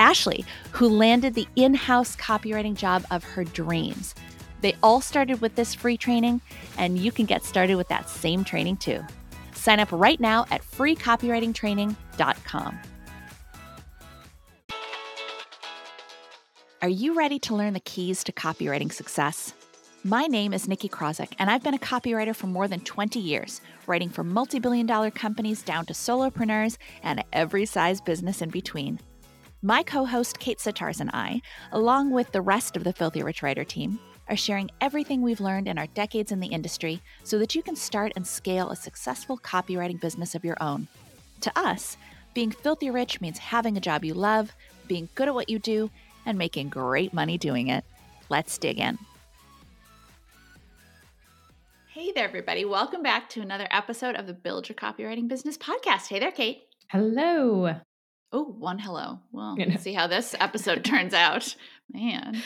Ashley, who landed the in house copywriting job of her dreams. They all started with this free training, and you can get started with that same training too. Sign up right now at freecopywritingtraining.com. Are you ready to learn the keys to copywriting success? My name is Nikki Krawczyk, and I've been a copywriter for more than 20 years, writing for multi billion dollar companies down to solopreneurs and every size business in between. My co host Kate Sitarz and I, along with the rest of the Filthy Rich Writer team, are sharing everything we've learned in our decades in the industry so that you can start and scale a successful copywriting business of your own. To us, being filthy rich means having a job you love, being good at what you do, and making great money doing it. Let's dig in. Hey there, everybody. Welcome back to another episode of the Build Your Copywriting Business podcast. Hey there, Kate. Hello. Oh, one hello. Well, you know. see how this episode turns out. Man.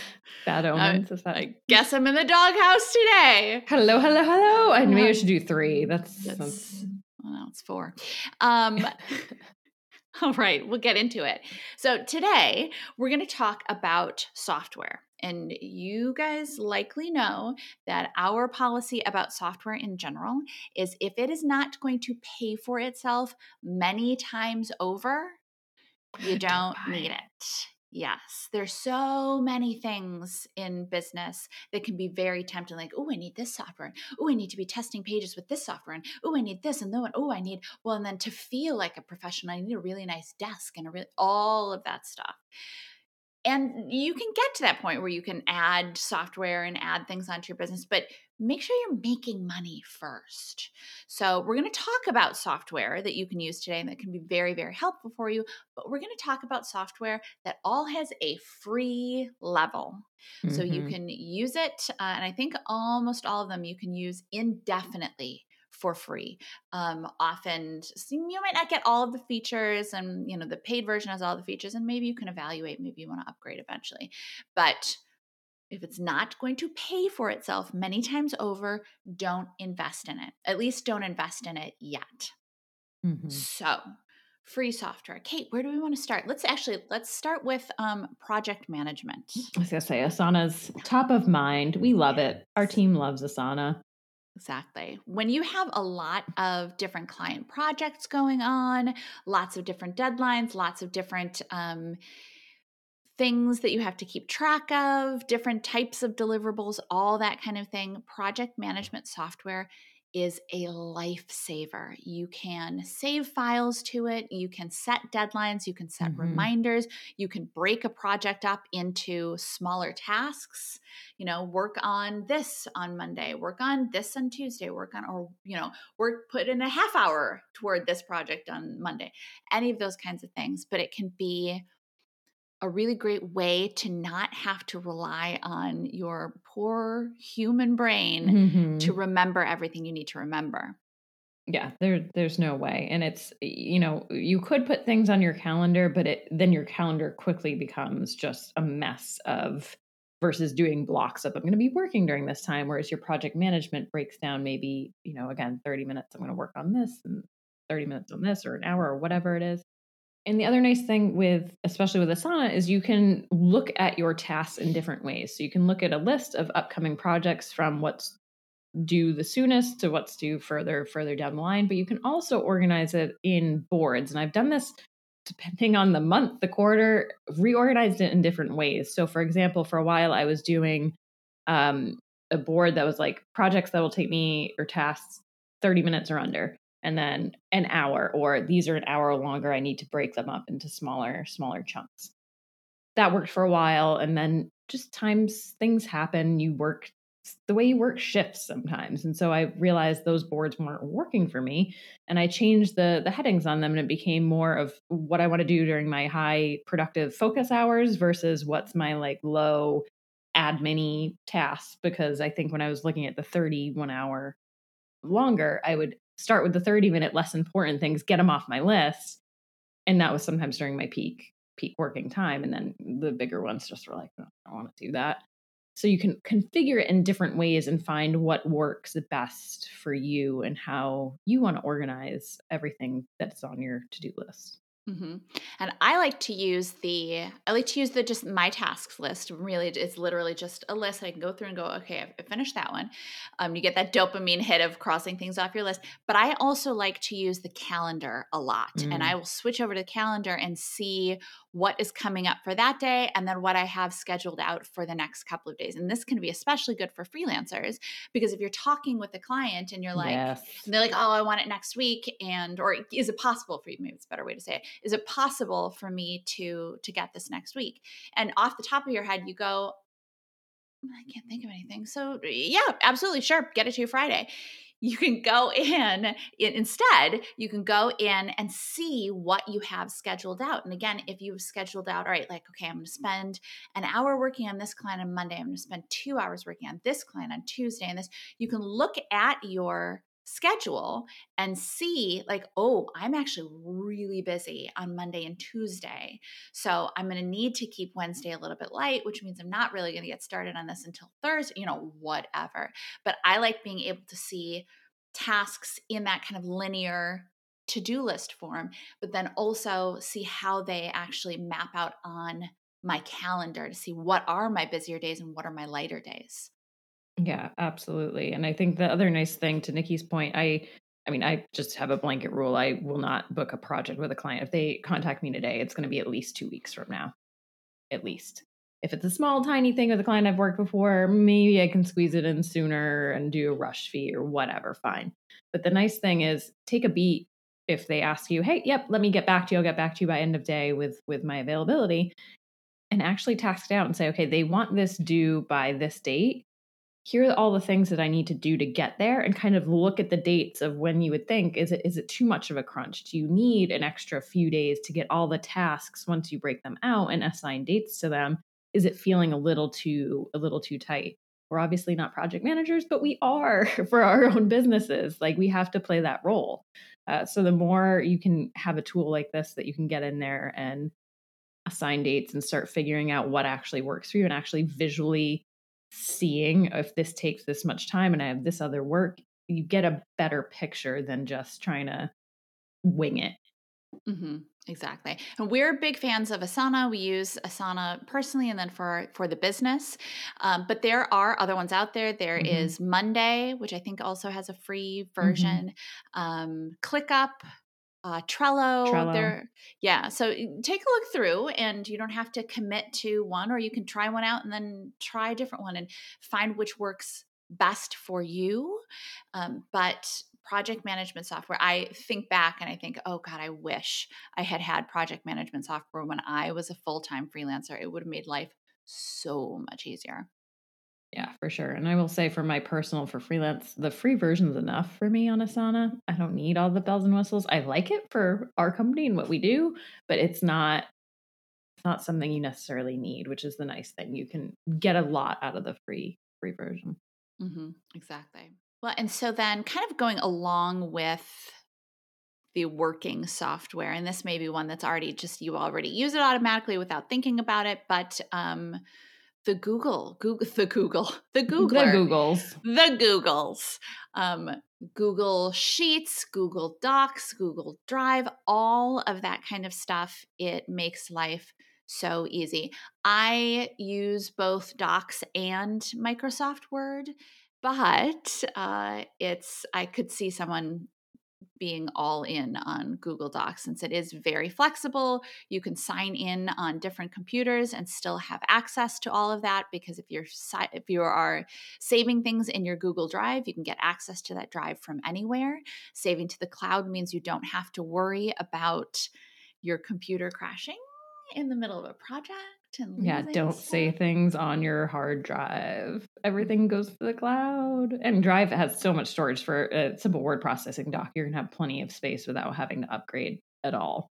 Bad omens. Uh, I guess I'm in the doghouse today. Hello, hello, hello. I maybe I should do three. That's, that's, that's... well, it's four. Um, all right, we'll get into it. So today we're going to talk about software. And you guys likely know that our policy about software in general is if it is not going to pay for itself many times over, you don't need it. Yes, there's so many things in business that can be very tempting. Like, oh, I need this software. Oh, I need to be testing pages with this software. And oh, I need this and that. Oh, I need well, and then to feel like a professional, I need a really nice desk and a really all of that stuff and you can get to that point where you can add software and add things onto your business but make sure you're making money first so we're going to talk about software that you can use today and that can be very very helpful for you but we're going to talk about software that all has a free level mm-hmm. so you mm-hmm. can use it uh, and i think almost all of them you can use indefinitely for free. Um, often you might not get all of the features, and you know the paid version has all the features, and maybe you can evaluate. Maybe you want to upgrade eventually, but if it's not going to pay for itself many times over, don't invest in it. At least don't invest in it yet. Mm-hmm. So, free software. Kate, where do we want to start? Let's actually let's start with um, project management. I was gonna say Asana's top of mind. We love it. Our team loves Asana. Exactly. When you have a lot of different client projects going on, lots of different deadlines, lots of different um, things that you have to keep track of, different types of deliverables, all that kind of thing, project management software is a lifesaver. You can save files to it, you can set deadlines, you can set mm-hmm. reminders, you can break a project up into smaller tasks. You know, work on this on Monday, work on this on Tuesday, work on, or, you know, work, put in a half hour toward this project on Monday, any of those kinds of things. But it can be a really great way to not have to rely on your poor human brain mm-hmm. to remember everything you need to remember. Yeah, there there's no way. And it's you know, you could put things on your calendar, but it then your calendar quickly becomes just a mess of versus doing blocks of I'm going to be working during this time whereas your project management breaks down maybe, you know, again 30 minutes I'm going to work on this and 30 minutes on this or an hour or whatever it is. And the other nice thing with, especially with Asana, is you can look at your tasks in different ways. So you can look at a list of upcoming projects from what's due the soonest to what's due further, further down the line. But you can also organize it in boards. And I've done this depending on the month, the quarter, reorganized it in different ways. So, for example, for a while I was doing um, a board that was like projects that will take me or tasks 30 minutes or under and then an hour or these are an hour longer i need to break them up into smaller smaller chunks. That worked for a while and then just times things happen you work the way you work shifts sometimes and so i realized those boards weren't working for me and i changed the the headings on them and it became more of what i want to do during my high productive focus hours versus what's my like low admin tasks because i think when i was looking at the 31 hour longer i would start with the 30 minute less important things get them off my list. And that was sometimes during my peak peak working time. And then the bigger ones just were like oh, i don't want to do that. So you can configure it in different ways and find what works the best for you and how you want to organize everything that's on your to-do list Mm-hmm. And I like to use the I like to use the just my tasks list. Really, it's literally just a list I can go through and go, okay, I've finished that one. Um, you get that dopamine hit of crossing things off your list. But I also like to use the calendar a lot, mm. and I will switch over to the calendar and see what is coming up for that day and then what I have scheduled out for the next couple of days. And this can be especially good for freelancers because if you're talking with a client and you're like, yes. and they're like, oh, I want it next week, and or is it possible for you? Maybe it's a better way to say it is it possible for me to to get this next week and off the top of your head you go i can't think of anything so yeah absolutely sure get it to you friday you can go in instead you can go in and see what you have scheduled out. And again if you've scheduled out all right like okay i'm going to spend an hour working on this client on monday i'm going to spend two hours working on this client on tuesday and this you can look at your schedule and see like oh i'm actually really busy on monday and tuesday so i'm going to need to keep wednesday a little bit light which means i'm not really going to get started on this until thursday you know whatever. But i like being able to see tasks in that kind of linear to-do list form but then also see how they actually map out on my calendar to see what are my busier days and what are my lighter days yeah, absolutely. And I think the other nice thing to Nikki's point, I I mean, I just have a blanket rule. I will not book a project with a client. If they contact me today, it's going to be at least 2 weeks from now. At least. If it's a small tiny thing with a client I've worked before, maybe I can squeeze it in sooner and do a rush fee or whatever, fine. But the nice thing is take a beat if they ask you, "Hey, yep, let me get back to you. I'll get back to you by end of day with with my availability." And actually task it out and say, "Okay, they want this due by this date." Here are all the things that I need to do to get there and kind of look at the dates of when you would think is it is it too much of a crunch? Do you need an extra few days to get all the tasks once you break them out and assign dates to them? Is it feeling a little too a little too tight? We're obviously not project managers, but we are for our own businesses. Like we have to play that role. Uh, so the more you can have a tool like this that you can get in there and assign dates and start figuring out what actually works for you and actually visually seeing if this takes this much time and I have this other work, you get a better picture than just trying to wing it. Mm-hmm. Exactly. And we're big fans of Asana. We use Asana personally and then for for the business. Um, but there are other ones out there. There mm-hmm. is Monday, which I think also has a free mm-hmm. version. Mm-hmm. Um, ClickUp, uh, Trello. Trello. There, yeah. So take a look through, and you don't have to commit to one, or you can try one out and then try a different one and find which works best for you. Um, but project management software, I think back and I think, oh God, I wish I had had project management software when I was a full time freelancer. It would have made life so much easier. Yeah, for sure. And I will say for my personal, for freelance, the free version is enough for me on Asana. I don't need all the bells and whistles. I like it for our company and what we do, but it's not it's not something you necessarily need, which is the nice thing. You can get a lot out of the free free version. Mm-hmm, exactly. Well, and so then kind of going along with the working software, and this may be one that's already just you already use it automatically without thinking about it, but um, the Google, Google, the Google, the Googler, the Googles, the Googles, um, Google Sheets, Google Docs, Google Drive, all of that kind of stuff. It makes life so easy. I use both Docs and Microsoft Word, but uh, it's I could see someone being all in on Google Docs since it is very flexible. You can sign in on different computers and still have access to all of that because if you're if you are saving things in your Google Drive, you can get access to that drive from anywhere. Saving to the cloud means you don't have to worry about your computer crashing in the middle of a project yeah don't stuff. say things on your hard drive everything goes to the cloud and drive has so much storage for a simple word processing doc you're going to have plenty of space without having to upgrade at all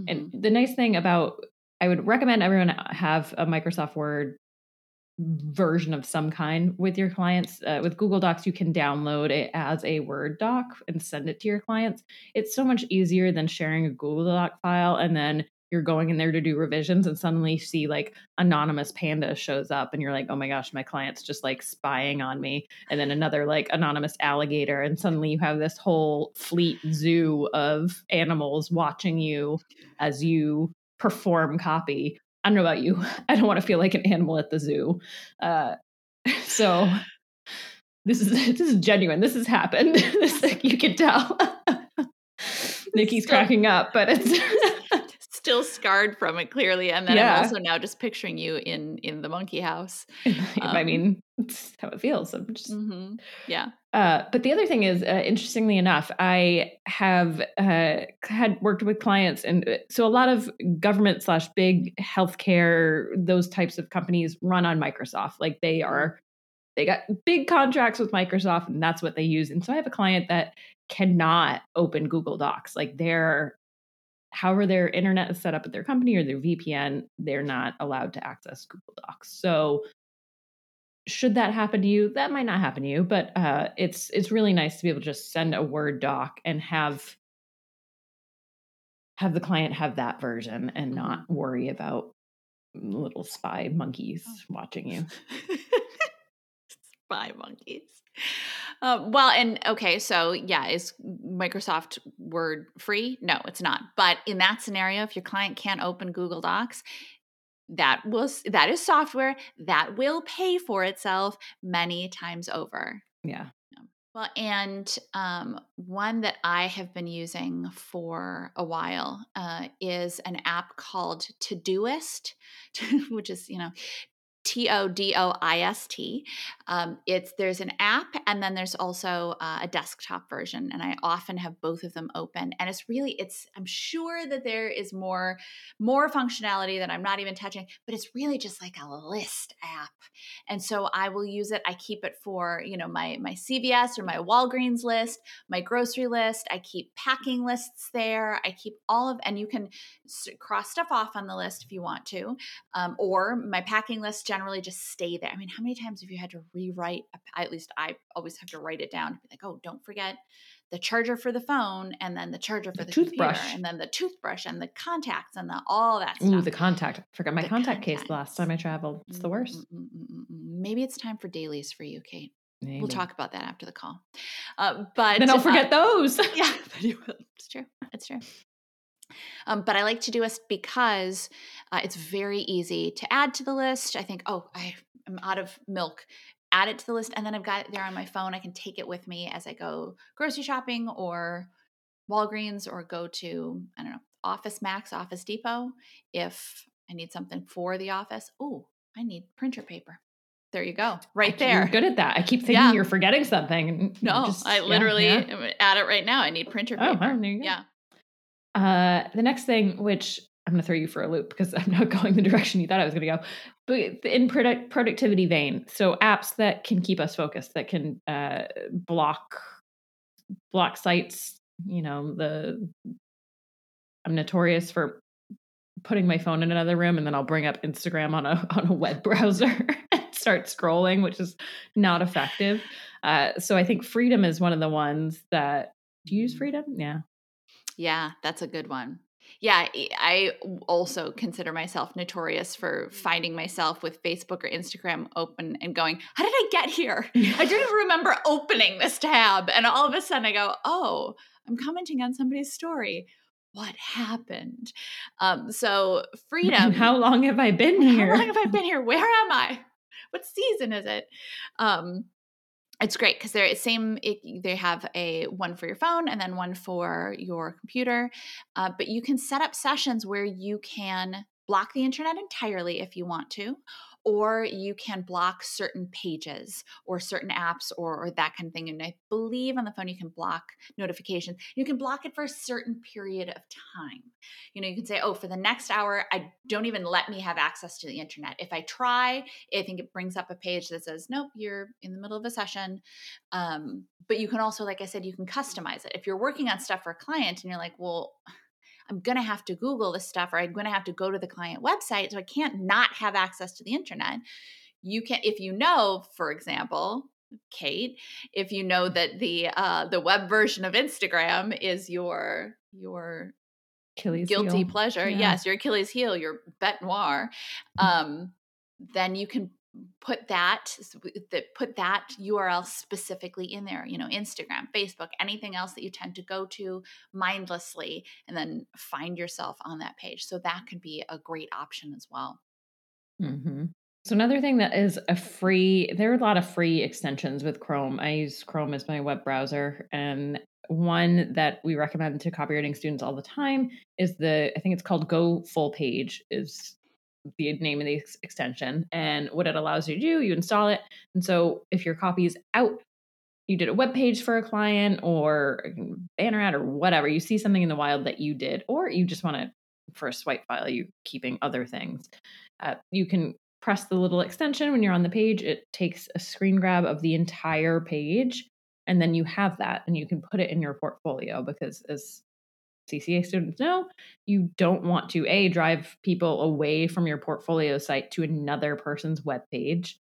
mm-hmm. and the nice thing about i would recommend everyone have a microsoft word version of some kind with your clients. Uh, with Google Docs, you can download it as a Word doc and send it to your clients. It's so much easier than sharing a Google Doc file and then you're going in there to do revisions and suddenly see like anonymous panda shows up and you're like oh my gosh my client's just like spying on me. And then another like anonymous alligator and suddenly you have this whole fleet zoo of animals watching you as you perform copy. I don't know about you i don't want to feel like an animal at the zoo. Uh, so this is this is genuine this has happened this like, you can tell. Nikki's cracking up but it's still scarred from it clearly and then yeah. i'm also now just picturing you in in the monkey house um, i mean it's how it feels i'm just mm-hmm. yeah uh, but the other thing is uh, interestingly enough i have uh, had worked with clients and uh, so a lot of government slash big healthcare those types of companies run on microsoft like they mm-hmm. are they got big contracts with microsoft and that's what they use and so i have a client that cannot open google docs like they're however their internet is set up at their company or their VPN, they're not allowed to access Google Docs. So should that happen to you, that might not happen to you, but uh, it's it's really nice to be able to just send a Word doc and have have the client have that version and not mm-hmm. worry about little spy monkeys oh. watching you. spy monkeys. Uh, well, and okay, so yeah, is Microsoft Word free? No, it's not. But in that scenario, if your client can't open Google Docs, that will that is software that will pay for itself many times over. Yeah. Well, and um, one that I have been using for a while uh, is an app called Todoist, which is you know T O D O I S T. Um, it's there's an app and then there's also uh, a desktop version, and I often have both of them open. And it's really it's I'm sure that there is more more functionality that I'm not even touching, but it's really just like a list app. And so I will use it. I keep it for you know my my CVS or my Walgreens list, my grocery list. I keep packing lists there. I keep all of and you can cross stuff off on the list if you want to, um, or my packing list generally just stay there. I mean, how many times have you had to rewrite? A, at least I always have to write it down. Be like, oh, don't forget the charger for the phone, and then the charger for the, the toothbrush, computer, and then the toothbrush, and the contacts, and the all that stuff. Ooh, the contact. I forgot my the contact case last time I traveled. It's the worst. Maybe it's time for dailies for you, Kate. Maybe. We'll talk about that after the call. Uh, but then I'll forget uh, those. yeah, but you will. it's true. It's true. Um, but I like Todoist because uh, it's very easy to add to the list. I think, oh, I am out of milk. Add it to the list, and then I've got it there on my phone. I can take it with me as I go grocery shopping or Walgreens or go to, I don't know, Office Max, Office Depot. If I need something for the office, oh, I need printer paper. There you go, right there. You're good at that. I keep thinking yeah. you're forgetting something. No, just, I literally yeah, yeah. at it right now. I need printer oh, paper. Oh, yeah. Uh, the next thing, which I'm going to throw you for a loop because I'm not going the direction you thought I was going to go, but in product productivity vein, so apps that can keep us focused, that can uh, block block sites. You know, the I'm notorious for putting my phone in another room and then I'll bring up Instagram on a on a web browser and start scrolling, which is not effective. Uh, so I think Freedom is one of the ones that. Do you use Freedom? Yeah. Yeah, that's a good one. Yeah, I also consider myself notorious for finding myself with Facebook or Instagram open and going, How did I get here? I didn't remember opening this tab. And all of a sudden I go, Oh, I'm commenting on somebody's story. What happened? Um, so, freedom. How long have I been here? How long have I been here? Where am I? What season is it? Um, it's great because they're the same it, they have a one for your phone and then one for your computer uh, but you can set up sessions where you can block the internet entirely if you want to or you can block certain pages or certain apps or, or, that kind of thing. And I believe on the phone you can block notifications. You can block it for a certain period of time. You know, you can say, oh, for the next hour, I don't even let me have access to the internet. If I try, I think it brings up a page that says, nope, you're in the middle of a session. Um, but you can also, like I said, you can customize it. If you're working on stuff for a client and you're like, well, I'm going to have to Google this stuff or I'm going to have to go to the client website. So I can't not have access to the internet. You can, if you know, for example, Kate, if you know that the uh, the web version of Instagram is your your Achilles guilty heel. pleasure, Yeah. yes, your Achilles heel, your bête noire, um, then you can put that that put that url specifically in there you know instagram facebook anything else that you tend to go to mindlessly and then find yourself on that page. So that could be a great option as well. Hmm So another thing that is a free, there are a lot of free extensions with Chrome. I use Chrome as my web browser, and one that we recommend to copywriting students all the time is the I think it's called Go Full Page is the name of the ex- extension. And what it allows you to do, you install it, and so if your copy is out, you did a web page for a client or a banner ad or whatever, you see something in the wild that you did, or you just want to for a swipe file, you keeping other things. Uh, you can press the little extension when you're on the page. It takes a screen grab of the entire page, and then you have that, and you can put it in your portfolio because as CCA students know, you don't want to a drive people away from your portfolio site to another person's web page.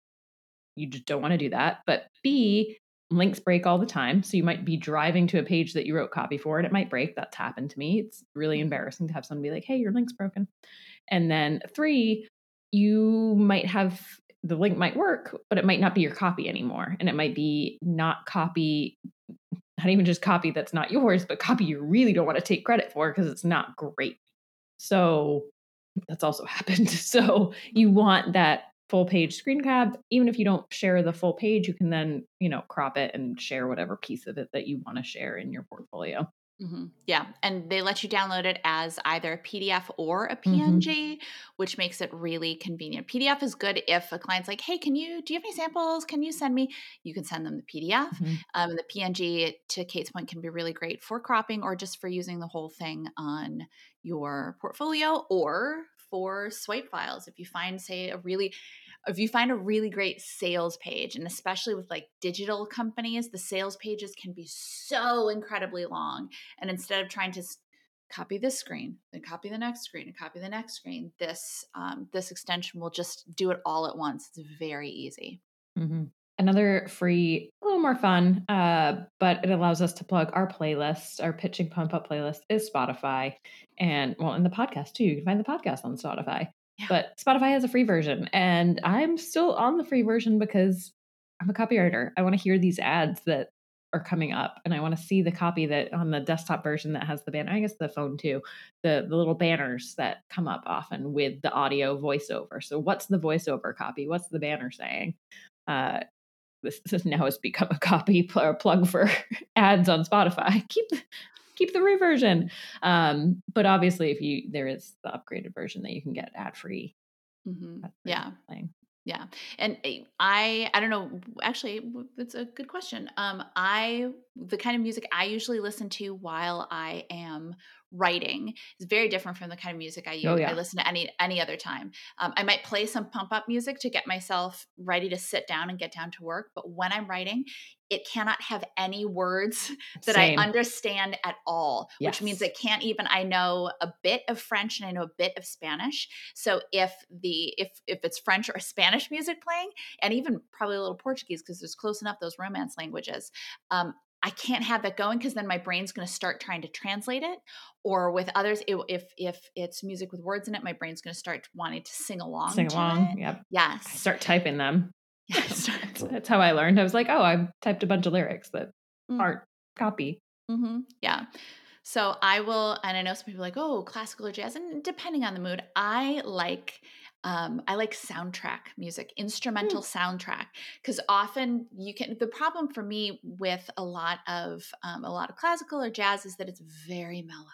You just don't want to do that. But B, links break all the time. So you might be driving to a page that you wrote copy for and it might break. That's happened to me. It's really embarrassing to have someone be like, hey, your link's broken. And then three, you might have the link might work, but it might not be your copy anymore. And it might be not copy, not even just copy that's not yours, but copy you really don't want to take credit for because it's not great. So that's also happened. So you want that full page screen grab even if you don't share the full page you can then you know crop it and share whatever piece of it that you want to share in your portfolio hmm Yeah, and they let you download it as either a PDF or a. PNG, which makes it really convenient. PDF is good if a client's like, "Hey, can you do you have any samples? Can you send me?" You can send them the PDF. Mhm. Um, and the PNG, to Kate's point, can be really great for cropping or just for using the whole thing on your portfolio or for swipe files. If you find, say, a really if you find a really great sales page, and especially with like digital companies, the sales pages can be so incredibly long. And instead of trying to copy this screen, then copy the next screen, and copy the next screen, this um, this extension will just do it all at once. It's very easy. Mhm. Another free, a little more fun, uh, but it allows us to plug our playlist. Our pitching pump up playlist is Spotify, and well, in the podcast too. You can find the podcast on Spotify. Yeah. But Spotify has a free version, and I'm still on the free version because I'm a copywriter. I want to hear these ads that are coming up, and I want to see the copy that on the desktop version that has the banner. I guess the phone too, the the little banners that come up often with the audio voiceover. So, what's the voiceover copy? What's the banner saying? Uh, this, this now has become a copy pl- plug for ads on Spotify. Keep keep the free version. Um, but obviously, if you there is the upgraded version that you can get ad free. hmm Yeah. Playing. Yeah. And eh, I I don't know actually it's a good question. Um I the kind of music I usually listen to while I am writing is very different from the kind of music I use Oh I listen to any any other time. Um, I might play some pump up music to get myself ready to sit down and get down to work, but when I'm writing, it cannot have any words that Same. I understand at all, which means Yes. I can't even I know a bit of French and I know a bit of Spanish. So if the if if it's French or Spanish music playing, and even probably a little Portuguese because there's close enough those romance languages, um, I can't have that going because then my brain's going to start trying to translate it. Or with others, it, if if it's music with words in it, my brain's going to start wanting to sing along. Sing along. it. Yep. I Yes. start typing them. Yes. That's, that's how I learned. I was like, oh, I typed a bunch of lyrics that Mm. aren't copy. hmm Yeah. So I will, and I know some people are like, oh, classical or jazz, and depending on the mood, I like Um, I like soundtrack music, instrumental mm. soundtrack, because often you can. The problem for me with a lot of um, a lot of classical or jazz is that it's very mellow,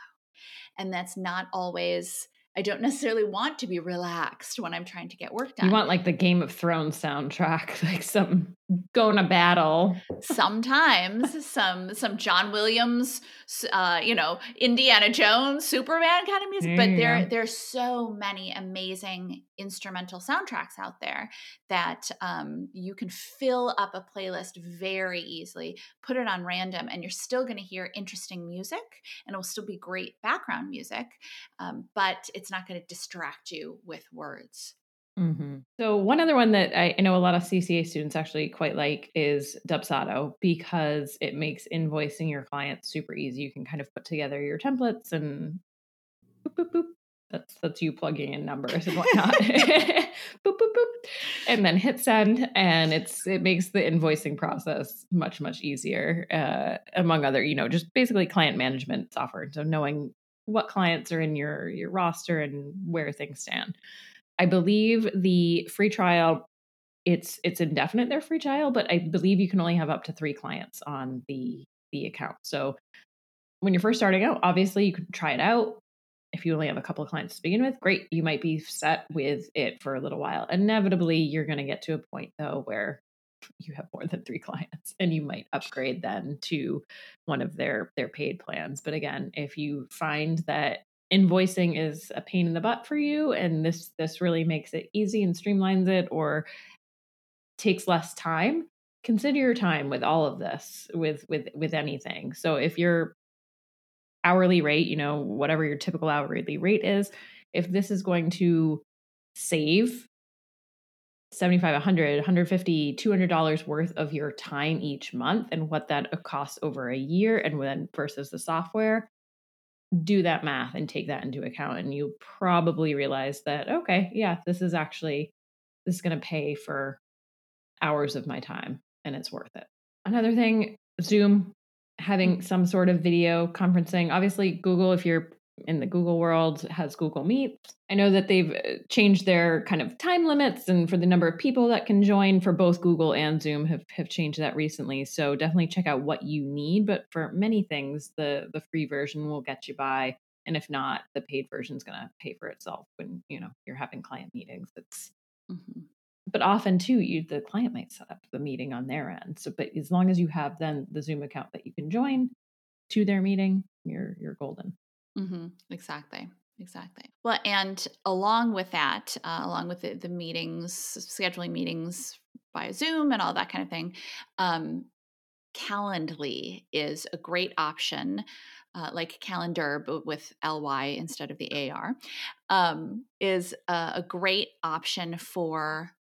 and that's not always I don't necessarily want to be relaxed when I'm trying to get work done. You want like the Game of Thrones soundtrack, like some going to battle. Sometimes some some John Williams, uh, you know, Indiana Jones, Superman kind of music. But there there's so many amazing instrumental soundtracks out there that um, you can fill up a playlist very easily. Put it on random, and you're still going to hear interesting music, and it will still be great background music. Um, but it's not going to distract you with words. Mm-hmm. So one other one that I, I know a lot of CCA students actually quite like is Dubsado because it makes invoicing your clients super easy. You can kind of put together your templates and boop, boop, boop. That's that's you plugging in numbers and whatnot. boop, boop, boop. And then hit send, and it's it makes the invoicing process much much easier. Uh, among other, you know, just basically client management software. So knowing what clients are in your your roster and where things stand. I believe the free trial it's it's indefinite their free trial, but I believe you can only have up to 3 clients on the the account. So when you're first starting out, obviously you could try it out. If you only have a couple of clients to begin with, great, you might be set with it for a little while. Inevitably, you're going to get to a point though where you have more than 3 clients and you might upgrade then to one of their their paid plans. But again, if you find that invoicing is a pain in the butt for you and this this really makes it easy and streamlines it or takes less time consider your time with all of this with with with anything. So if your hourly rate you know whatever your typical hourly rate is if this is going to save 75 100 150 200 dollars worth of your time each month and what that costs over a year and then versus the software do that math and take that into account and you probably realize that okay yeah this is actually this is going to pay for hours of my time and it's worth it another thing zoom having mm. some sort of video conferencing obviously google if you're in the Google world has Google Meet. I know that they've uh, changed their kind of time limits and for the number of people that can join for both Google and Zoom have, have changed that recently. So definitely check out what you need. But for many things, the the free version will get you by. And if not, the paid version is going to pay for itself when you know you're having client meetings. It's mm-hmm. but often too, you the client might set up the meeting on their end. So, but as long as you have then the Zoom account that you can join to their meeting, you're you're golden. Mm-hmm. Exactly. Exactly. Well, and along with that, uh, along with the, the, meetings, scheduling meetings via Zoom and all that kind of thing, um, Calendly is a great option, uh, like calendar, but with ly instead of the ar, um, is a, a great option for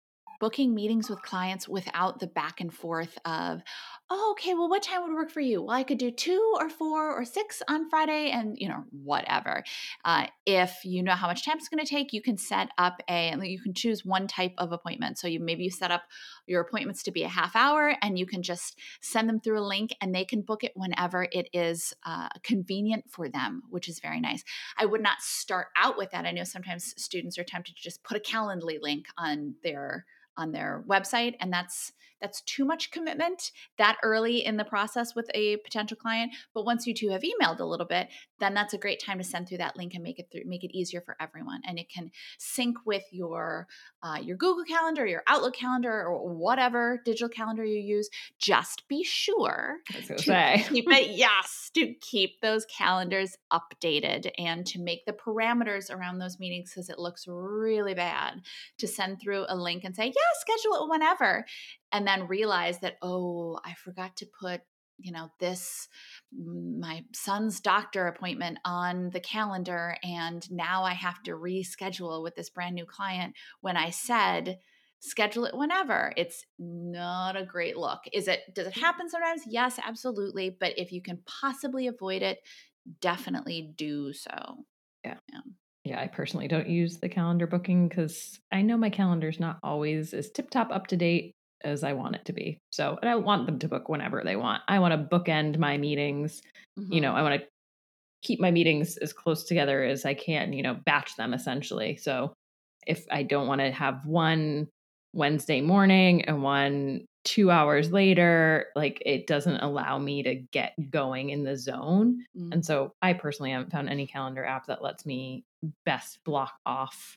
booking meetings with clients without the back and forth of, oh, okay, well, what time would work for you? Well, I could do two or four or six on Friday and, you know, whatever. Uh, if you know how much time it's going to take, you can set up a, you can choose one type of appointment. So you maybe you set up your appointments to be a half hour and you can just send them through a link and they can book it whenever it is uh, convenient for them, which is very nice. I would not start out with that. I know sometimes students are tempted to just put a Calendly link on their on their website and that's that's too much commitment that early in the process with a potential client but once you two have emailed a little bit then that's a great time to send through that link and make it through make it easier for everyone. And it can sync with your uh, your google calendar your outlook calendar or whatever digital calendar you use. Just be sure to say. keep it yes to keep those calendars updated and to make the parameters around those meetings because it looks really bad to send through a link and say yeah schedule it whenever and then realize that oh i forgot to put you know this my son's doctor appointment on the calendar and now i have to reschedule with this brand new client when i said schedule it whenever. It's not a great look. Is it does it mm. happen sometimes? Yes absolutely but if you can possibly avoid it definitely do so. Yeah. Yeah, yeah i personally don't use the calendar booking because i know my calendar's not always as tip top up to date as I want it to be. So, and I want them to book whenever they want. I want to bookend my meetings. Mm-hmm. You know, mm-hmm. I want to keep my meetings as close together as I can, you know, batch them essentially. So, if I don't want to have one Wednesday morning and one two hours later, like it doesn't allow me to get going in the zone. Mm. And so I personally haven't found any calendar app that lets me best block off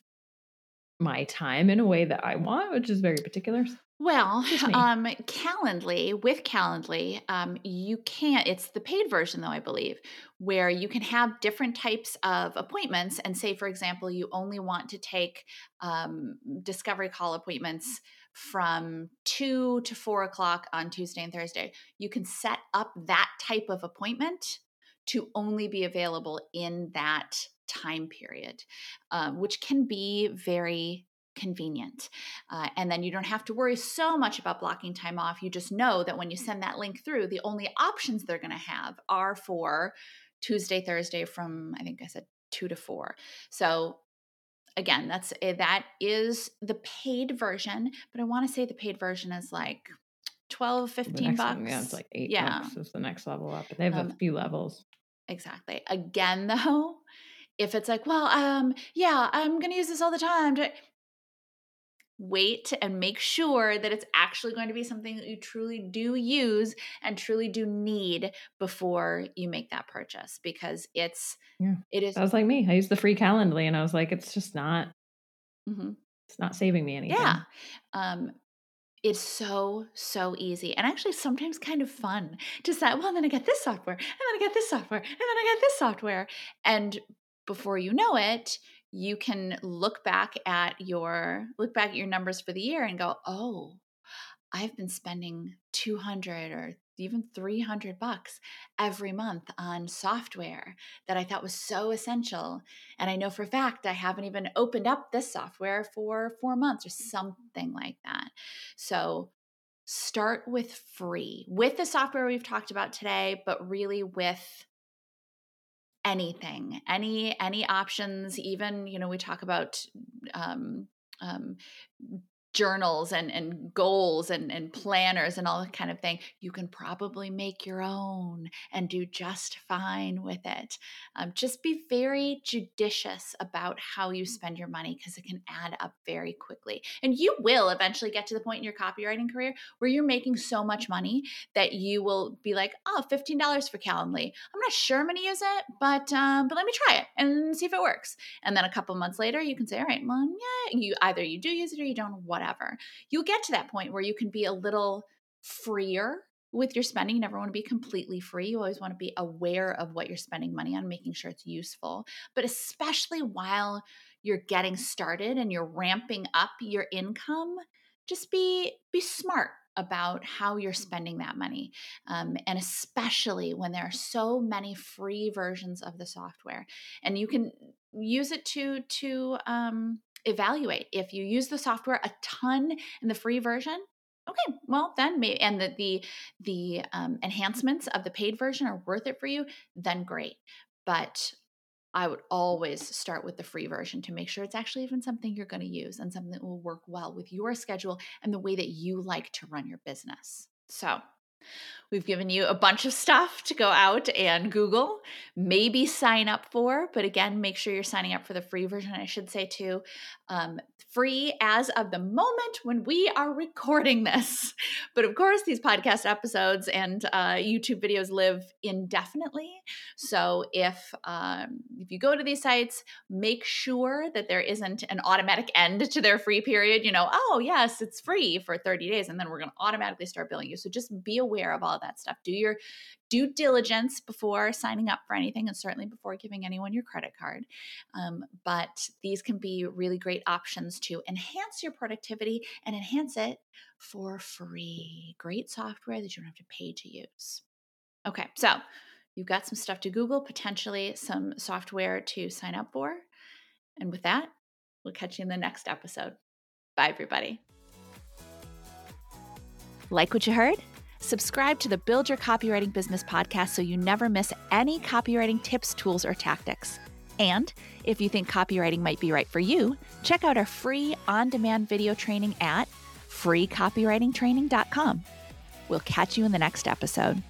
my time in a way that I want, which is very particular. Well, um, Calendly with Calendly, um, you can't. It's the paid version, though I believe, where you can have different types of appointments. And say, for example, you only want to take um, discovery call appointments from two to four o'clock on Tuesday and Thursday. You can set up that type of appointment to only be available in that time period, um, which can be very convenient. Uh, and then you don't have to worry so much about blocking time off. You just know that when you send that link through, the only options they're going to have are for Tuesday, Thursday from, I think I said two to four. So again, that's eh, that is the paid version, but I want to say the paid version is like 12, 15 bucks. One, yeah, it's like eight yeah. bucks is the next level up. They have um, a few levels. Exactly. Again, though, if it's like, well, um, yeah, I'm gonna use this all the time. Wait and make sure that it's actually going to be something that you truly do use and truly do need before you make that purchase because it's yeah. it is. I was like me. I used the free Calendly and I was like, it's just not. Mm-hmm. It's not saving me anything. Yeah. Um, it's so so easy and actually sometimes kind of fun to say well then i get this software and then i get this software and then i get this software and before you know it, you can look back at your look back at your numbers for the year and go, "Oh, I've been spending 200 or even 300 bucks every month on software that I thought was so essential. And I know for a fact I haven't even opened up this software for 4 months or something like that." So, start with free with the software we've talked about today, but really with anything any any options even you know we talk about um, um, journals and, and goals and, and planners and all that kind of thing, you can probably make your own and do just fine with it. Um, just be very judicious about how you spend your money because it can add up very quickly. And you will eventually get to the point in your copywriting career where you're making so much money that you will be like, oh, $15 for Calendly. I'm not sure I'm going to use it, but, um, but let me try it and see if it works. And then a couple months later, you can say, all right, well, yeah, you either you do use it or you don't, whatever whatever. You'll get to that point where you can be a little freer with your spending. You never want to be completely free. You always want to be aware of what you're spending money on, making sure it's useful. But especially while you're getting started and you're ramping up your income, just be be smart about how you're spending that money um, and especially when there are so many free versions of the software and you can use it to to um, evaluate. If you use the software a ton in the free version okay well then maybe and the the the um, enhancements of the paid version are worth it for you then great. But i would always start with the free version to make sure it's actually even something you're going to use and something that will work well with your schedule and the way that you like to run your business. So We've given you a bunch of stuff to go out and Google, maybe sign up for, but again, make sure you're signing up for the free version. I should say too, um, free as of the moment when we are recording this. But of course, these podcast episodes and uh, YouTube videos live indefinitely. So if um, if you go to these sites, make sure that there isn't an automatic end to their free period. You know, oh yes, it's free for 30 days, and then we're going to automatically start billing you. So just be aware of all that stuff. Do your due diligence before signing up for anything and certainly before giving anyone your credit card. Um, but these can be really great options to enhance your productivity and enhance it for free. Great software that you don't have to pay to use. Okay, so you've got some stuff to Google, potentially some software to sign up for. And with that, we'll catch you in the next episode. Bye, everybody. Like what you heard? Subscribe to the Build Your Copywriting Business podcast so you never miss any copywriting tips, tools, or tactics. And if you think copywriting might be right for you, check out our free on demand video training at freecopywritingtraining.com. We'll catch you in the next episode.